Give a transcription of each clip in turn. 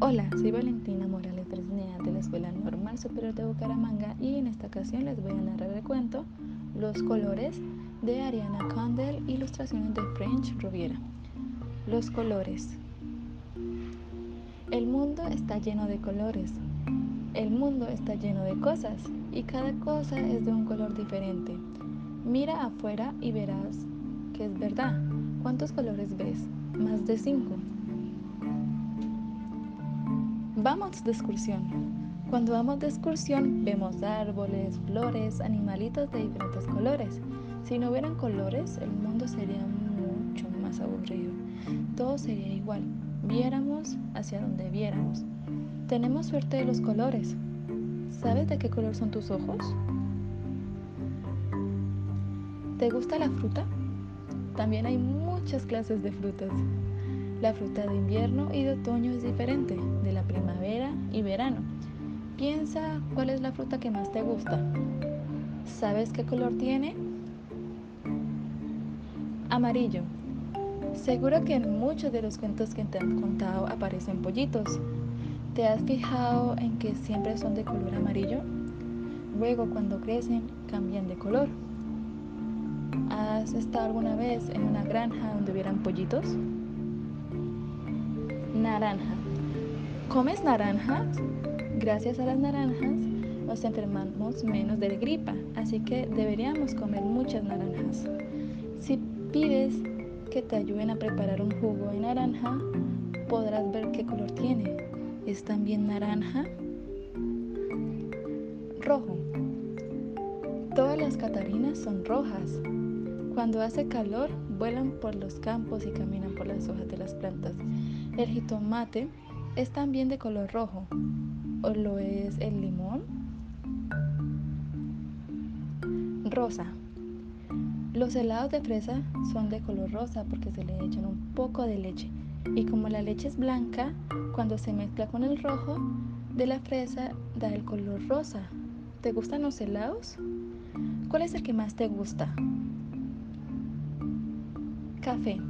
Hola, soy Valentina Morales Fresnea de la Escuela Normal Superior de Bucaramanga y en esta ocasión les voy a narrar el cuento Los colores de Ariana Condell, ilustraciones de French Rubiera. Los colores. El mundo está lleno de colores. El mundo está lleno de cosas y cada cosa es de un color diferente. Mira afuera y verás que es verdad. ¿Cuántos colores ves? Más de cinco. Vamos de excursión. Cuando vamos de excursión vemos árboles, flores, animalitos de diferentes colores. Si no hubieran colores, el mundo sería mucho más aburrido. Todo sería igual. Viéramos hacia donde viéramos. Tenemos suerte de los colores. ¿Sabes de qué color son tus ojos? ¿Te gusta la fruta? También hay muchas clases de frutas. La fruta de invierno y de otoño es diferente de la verano. Piensa cuál es la fruta que más te gusta. ¿Sabes qué color tiene? Amarillo. Seguro que en muchos de los cuentos que te han contado aparecen pollitos. ¿Te has fijado en que siempre son de color amarillo? Luego cuando crecen cambian de color. ¿Has estado alguna vez en una granja donde hubieran pollitos? Naranja. ¿Comes naranjas? Gracias a las naranjas nos enfermamos menos de gripa, así que deberíamos comer muchas naranjas. Si pides que te ayuden a preparar un jugo de naranja, podrás ver qué color tiene. ¿Es también naranja? Rojo. Todas las catarinas son rojas. Cuando hace calor, vuelan por los campos y caminan por las hojas de las plantas. El jitomate es también de color rojo, o lo es el limón. Rosa. Los helados de fresa son de color rosa porque se le echan un poco de leche. Y como la leche es blanca, cuando se mezcla con el rojo de la fresa da el color rosa. ¿Te gustan los helados? ¿Cuál es el que más te gusta? Café.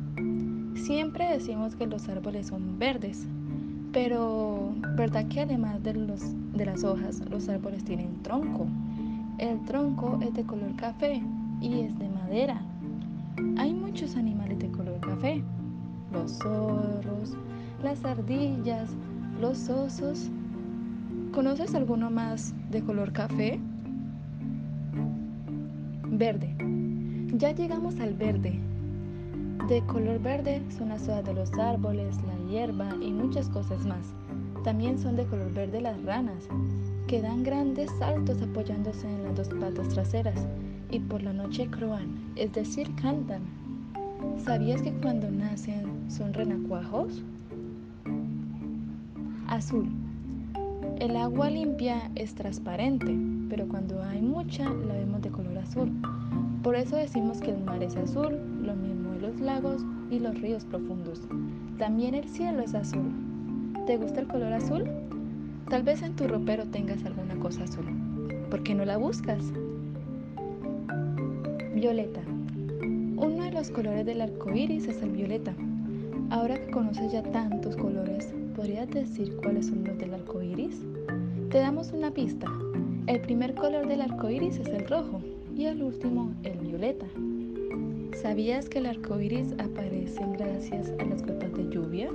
Siempre decimos que los árboles son verdes, pero ¿verdad que además de, los, de las hojas, los árboles tienen tronco? El tronco es de color café y es de madera. Hay muchos animales de color café. Los zorros, las ardillas, los osos. ¿Conoces alguno más de color café? Verde. Ya llegamos al verde. De color verde son las hojas de los árboles, la hierba y muchas cosas más. También son de color verde las ranas, que dan grandes saltos apoyándose en las dos patas traseras y por la noche croan, es decir, cantan. ¿Sabías que cuando nacen son renacuajos? Azul. El agua limpia es transparente, pero cuando hay mucha la vemos de color azul. Por eso decimos que el mar es azul, lo mismo los lagos y los ríos profundos. También el cielo es azul. ¿Te gusta el color azul? Tal vez en tu ropero tengas alguna cosa azul. ¿Por qué no la buscas? Violeta. Uno de los colores del arco iris es el violeta. Ahora que conoces ya tantos colores, ¿podrías decir cuáles son los del arco iris? Te damos una pista. El primer color del arco iris es el rojo y el último el violeta. ¿Sabías que el arco iris aparece gracias a las gotas de lluvia?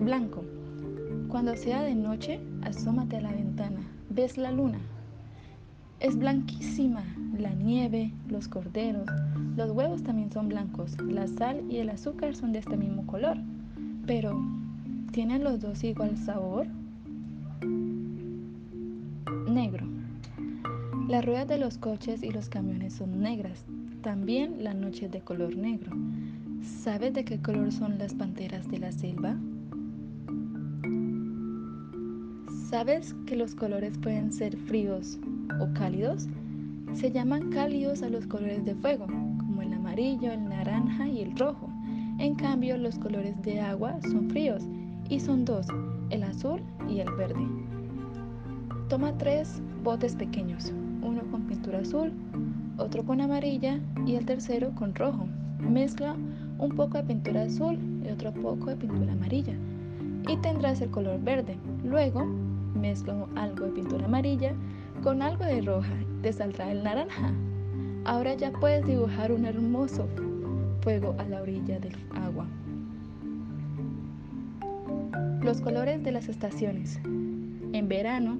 Blanco. Cuando sea de noche, asómate a la ventana. ¿Ves la luna? Es blanquísima. La nieve, los corderos, los huevos también son blancos. La sal y el azúcar son de este mismo color. Pero, ¿tienen los dos igual sabor? Negro. Las ruedas de los coches y los camiones son negras. También la noche es de color negro. ¿Sabes de qué color son las panteras de la selva? ¿Sabes que los colores pueden ser fríos o cálidos? Se llaman cálidos a los colores de fuego, como el amarillo, el naranja y el rojo. En cambio, los colores de agua son fríos y son dos, el azul y el verde. Toma tres botes pequeños, uno con pintura azul, otro con amarilla y el tercero con rojo. Mezcla un poco de pintura azul y otro poco de pintura amarilla. Y tendrás el color verde. Luego mezclo algo de pintura amarilla con algo de roja. Te saldrá el naranja. Ahora ya puedes dibujar un hermoso fuego a la orilla del agua. Los colores de las estaciones. En verano,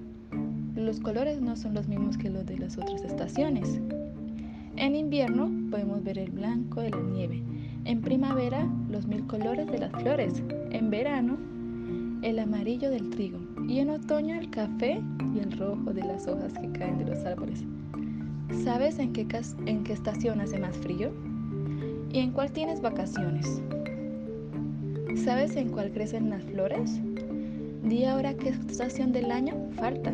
los colores no son los mismos que los de las otras estaciones. En invierno podemos ver el blanco de la nieve. En primavera, los mil colores de las flores. En verano, el amarillo del trigo. Y en otoño, el café y el rojo de las hojas que caen de los árboles. ¿Sabes en qué, estación hace más frío? ¿Y en cuál tienes vacaciones? ¿Sabes en cuál crecen las flores? Di ahora qué estación del año falta.